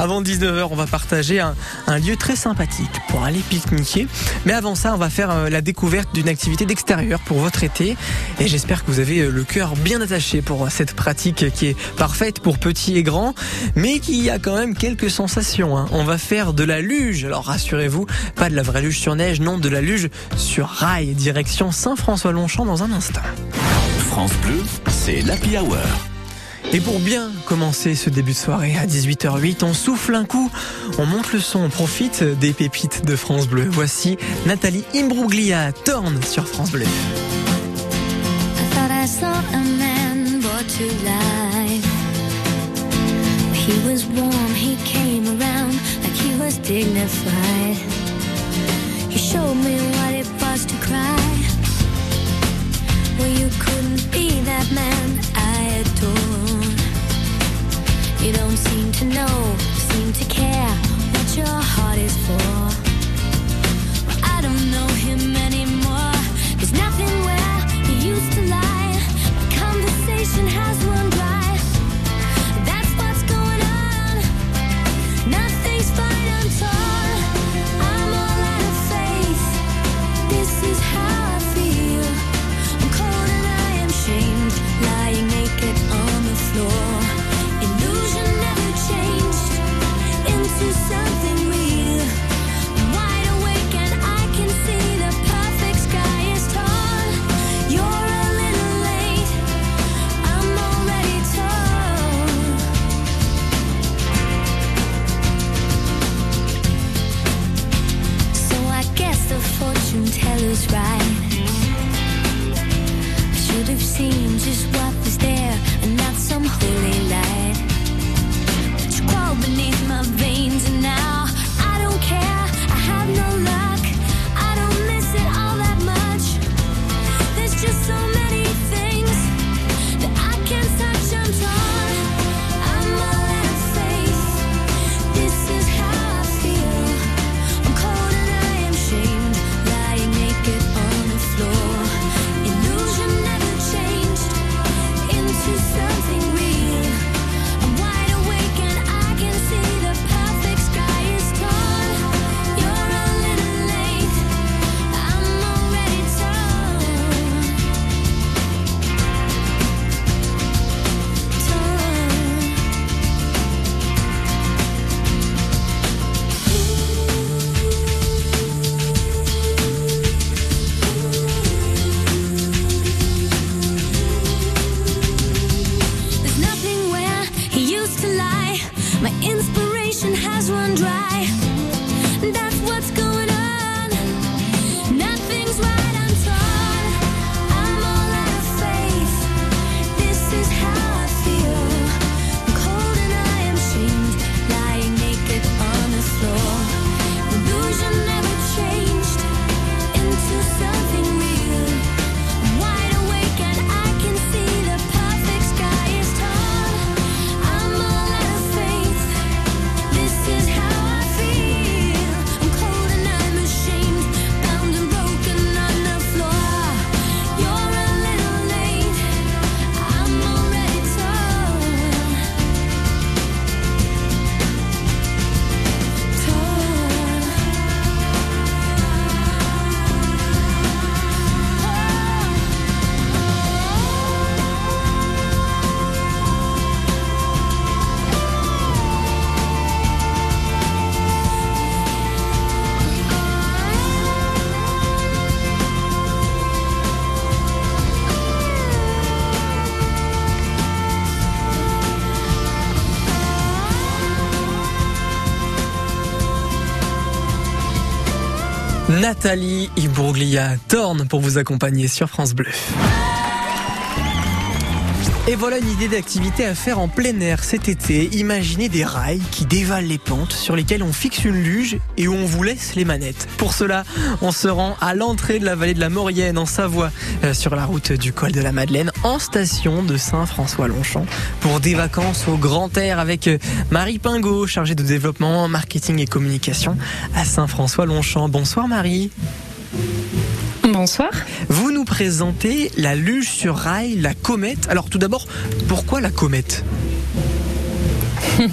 avant 19h, on va partager un, lieu très sympathique pour aller pique-niquer. Mais avant ça, on va faire euh, la découverte d'une activité d'extérieur pour votre été. Et j'espère que vous avez euh, le cœur bien attaché pour cette pratique qui est parfaite pour petits et grands, mais qui a quand même quelques sensations. hein. On va faire de la luge. Alors rassurez-vous, pas de la vraie luge sur neige, non, de la luge sur rail, direction Saint-François-Longchamp dans un instant. France Bleu, c'est l'Happy Hour. Et pour bien commencer ce début de soirée à 18h08, on souffle un coup, on monte le son, on profite des pépites de France Bleu. Voici Nathalie Imbruglia, Torn sur France Bleu. To know, Nathalie Imbruglia, Torn pour vous accompagner sur France Bleu. Et voilà une idée d'activité à faire en plein air cet été. Imaginez des rails qui dévalent les pentes sur lesquelles on fixe une luge et où on vous laisse les manettes. Pour cela, on se rend à l'entrée de la vallée de la Maurienne en Savoie, euh, sur la route du col de la Madeleine, en station de Saint-François-Longchamp, pour des vacances au grand air avec euh, Marie Pingot, chargée de développement, marketing et communication à Saint-François-Longchamp. Bonsoir Marie. Bonsoir. Vous nous présentez la luge sur rail, la comète. Alors tout d'abord, pourquoi la comète?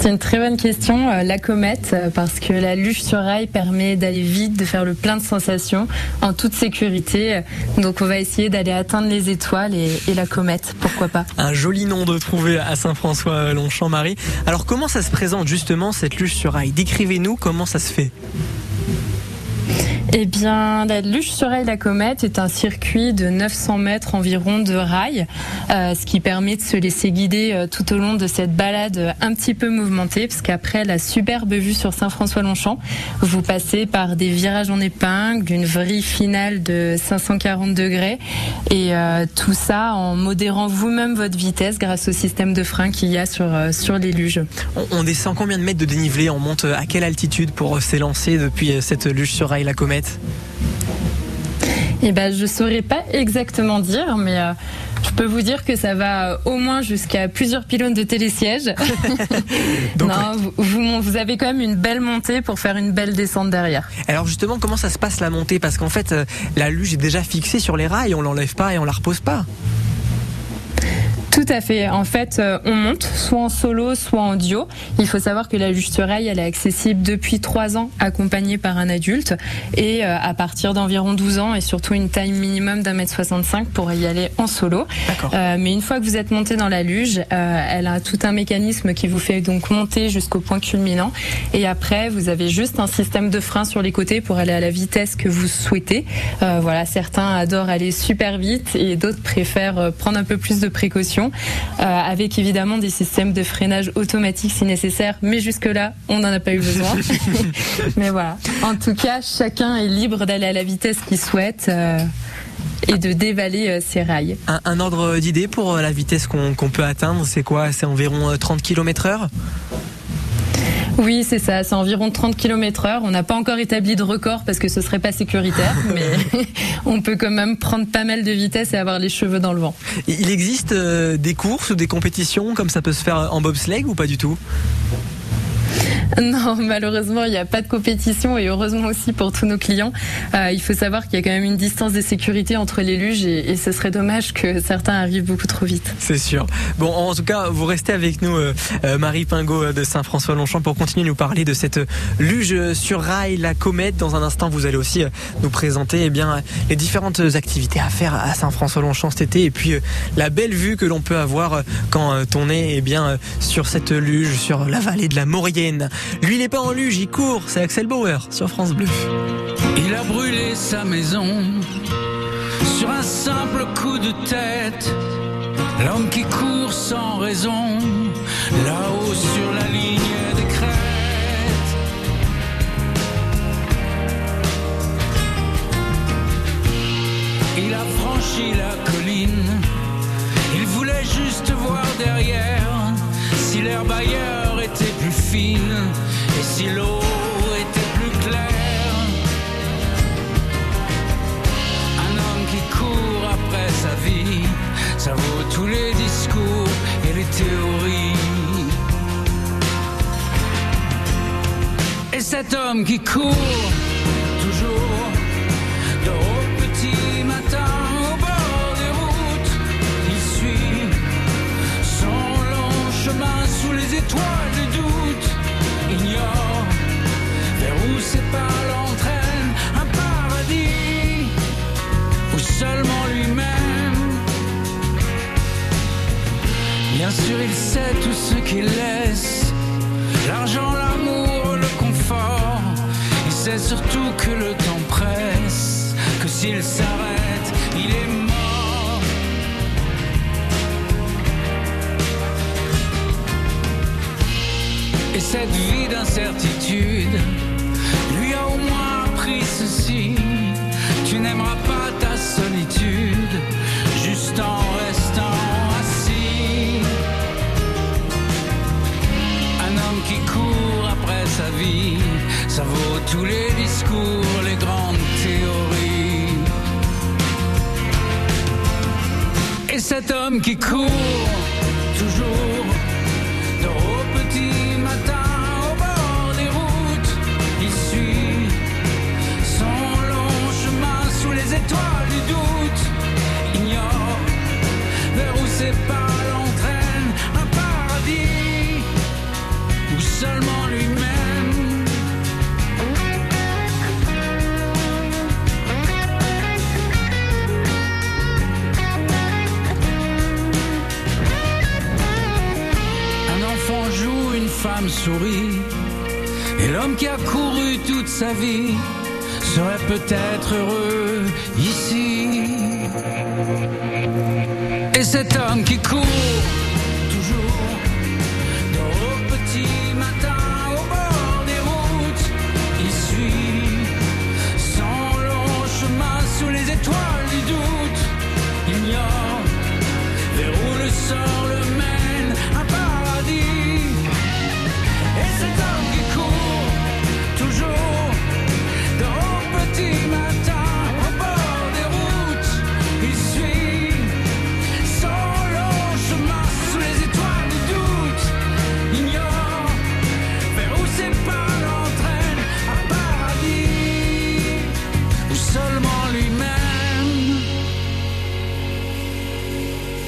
C'est une très bonne question. Euh, la comète, euh, parce que la luge sur rail permet d'aller vite, de faire le plein de sensations en toute sécurité. Donc on va essayer d'aller atteindre les étoiles et, et, la comète, pourquoi pas. Un joli nom de trouver à Saint-François-Longchamp-Marie. Alors comment ça se présente justement cette luge sur rail? Décrivez-nous comment ça se fait. Eh bien, la sur rail la comète est un circuit de 900 mètres environ de rail, euh, ce qui permet de se laisser guider euh, tout au long de cette balade un petit peu mouvementée, parce qu'après la superbe vue sur Saint-François-Longchamp, vous passez par des virages en épingle, une vrille finale de 540 degrés, et euh, tout ça en modérant vous-même votre vitesse grâce au système de frein qu'il y a sur, euh, sur les luges. On, on, descend combien de mètres de dénivelé? On monte à quelle altitude pour s'élancer depuis cette luge sur rail la comète? Eh ben, je saurais pas exactement dire, mais euh, je peux vous dire que ça va au moins jusqu'à plusieurs pylônes de télésiège. Donc, non, ouais. vous, vous, vous, avez quand même une belle montée pour faire une belle descente derrière. Alors justement, comment ça se passe la montée? Parce qu'en fait, euh, la luge est déjà fixée sur les rails, on l'enlève pas et on la repose pas. À fait. En fait, euh, on monte soit en solo, soit en duo. Il faut savoir que la luge sur rail, elle est accessible depuis 3 ans, accompagnée par un adulte, et euh, à partir d'environ 12 ans, et surtout une taille minimum d'un mètre 65 pour y aller en solo. Euh, mais une fois que vous êtes monté dans la luge, euh, elle a tout un mécanisme qui vous fait donc monter jusqu'au point culminant, et après, vous avez juste un système de frein sur les côtés pour aller à la vitesse que vous souhaitez. Euh, voilà, certains adorent aller super vite, et d'autres préfèrent prendre un peu plus de précautions. Euh, avec évidemment des systèmes de freinage automatique si nécessaire, mais jusque-là, on n'en a pas eu besoin. mais voilà. En tout cas, chacun est libre d'aller à la vitesse qu'il souhaite. Euh, et de dévaler euh, ses rails. Un, un ordre d'idée pour la vitesse qu'on qu peut atteindre, c'est quoi? C'est environ 30 km heure? Oui, c'est ça, c'est environ 30 km heure. On n'a pas encore établi de record parce que ce serait pas sécuritaire, mais on peut quand même prendre pas mal de vitesse et avoir les cheveux dans le vent. Il existe euh, des courses ou des compétitions comme ça peut se faire en bobsleigh ou pas du tout? non, malheureusement, il n'y a pas de compétition et heureusement aussi pour tous nos clients. Euh, il faut savoir qu'il y a quand même une distance de sécurité entre les luges et, ce serait dommage que certains arrivent beaucoup trop vite. C'est sûr. Bon, en tout cas, vous restez avec nous, euh, Marie Pingot de Saint-François-Longchamp, pour continuer à nous parler de cette luge sur rail, la comète. Dans un instant, vous allez aussi nous présenter eh bien, les différentes activités à faire à Saint-François-Longchamp cet été et puis euh, la belle vue que l'on peut avoir quand on est eh bien, sur cette luge, sur la vallée de la Maurienne. Lui, il n'est pas en luge, il court. C'est Axel Bauer sur France Bleu. Il a brûlé sa maison sur un simple coup de tête. L'homme qui court sans raison, là-haut sur la ligne des crêtes. Il a franchi la colline, il voulait juste voir derrière si l'herbe ailleurs était plus fine et si l'eau était plus claire. Un homme qui court après sa vie, ça vaut tous les discours et les théories. Et cet homme qui court toujours Surtout que le temps presse, que s'il s'arrête, il est mort. Et cette vie d'incertitude lui a au moins appris ceci. Tu n'aimeras pas ta solitude juste en restant assis. Un homme qui court après sa vie, ça vaut tous les discours, les grandes théories. Et cet homme qui court qui a couru toute sa vie serait peut-être heureux ici. Et cet homme qui court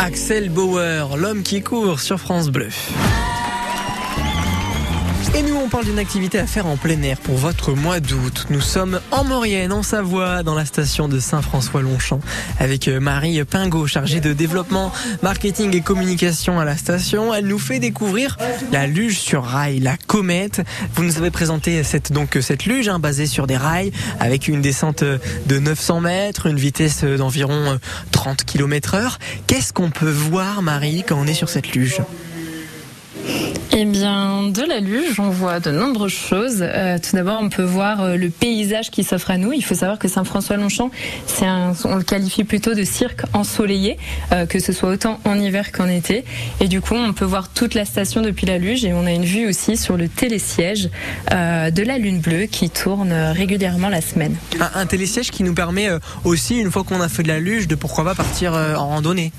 Axel Bauer, l'homme qui court sur France Bleu. Et nous, on parle d'une activité à faire en plein air pour votre mois d'août. Nous sommes en Maurienne, en Savoie, dans la station de Saint-François-Longchamp, avec euh, Marie Pingot, chargée de développement, marketing et communication à la station. Elle nous fait découvrir la luge sur rail, la comète. Vous nous avez présenté cette, donc, cette luge, hein, basée sur des rails, avec une descente de 900 mètres, une vitesse d'environ euh, 30 km heure. Qu'est-ce qu'on peut voir, Marie, quand on est sur cette luge? De la luge, on voit de nombreuses choses. Euh, tout d'abord, on peut voir euh, le paysage qui s'offre à nous. Il faut savoir que Saint-François-Longchamp, on le qualifie plutôt de cirque ensoleillé, euh, que ce soit autant en hiver qu'en été. Et du coup, on peut voir toute la station depuis la luge et on a une vue aussi sur le télésiège de la Lune Bleue qui tourne régulièrement la semaine. un, un télésiège qui nous permet aussi, une fois qu'on a fait de la luge, de pourquoi pas partir en randonnée.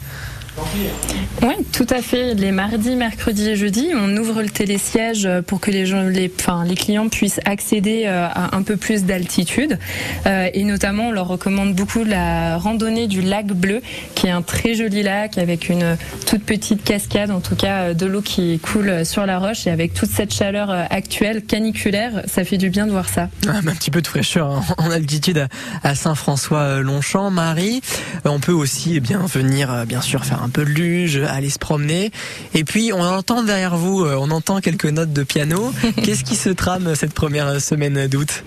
Oui, tout à fait. Les mardis, mercredis et jeudis, on ouvre le télésiège pour que les gens, les, enfin, les clients puissent accéder euh, à un peu plus d'altitude. Euh, et notamment, on leur recommande beaucoup la randonnée du lac bleu, qui est un très joli lac avec une toute petite cascade, en tout cas euh, de l'eau qui coule sur la roche. Et avec toute cette chaleur actuelle, caniculaire, ça fait du bien de voir ça. Ah, un petit peu de fraîcheur hein, en altitude à- Saint-François-Longchamp. Marie, on peut aussi eh bien venir, bien sûr, faire un peu de luge, aller se promener. Et puis, on entend derrière vous, euh, on entend quelques notes de piano. Qu'est-ce qui se trame cette première semaine d'août?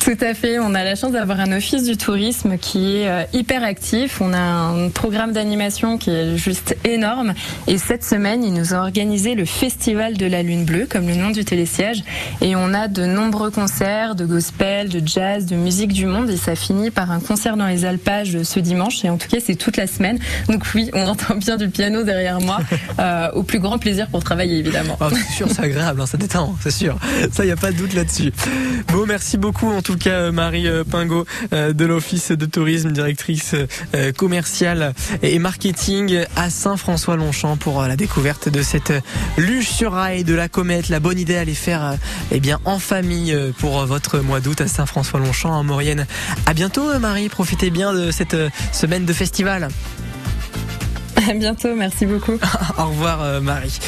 Tout à fait. On a la chance d'avoir un office du tourisme qui est euh, hyper actif. On a un programme d'animation qui est juste énorme. Et cette semaine, il nous a organisé le Festival de la Lune Bleue, comme le nom du télésiège. Et on a de nombreux concerts de gospel, de jazz, de musique du monde. Et ça finit par un concert dans les alpages ce dimanche. Et en tout cas, c'est toute la semaine. Donc oui, on entend bien du piano derrière moi. euh, au plus grand plaisir pour travailler, évidemment. Ah, C'est sûr, c'est agréable, hein, ça détend, c'est sûr. Ça, y a pas de doute là-dessus. Bon, merci beaucoup tout cas euh, Marie euh, Pingot euh, de l'Office de tourisme, directrice commerciale et marketing à Saint-François-Longchamp pour la découverte de cette luge sur rail de la comète. La bonne idée à les faire eh bien en famille pour votre mois d'août à Saint-François-Longchamp en Maurienne. À bientôt Marie, profitez bien de cette semaine de festival. À bientôt. Merci beaucoup. Au revoir Marie.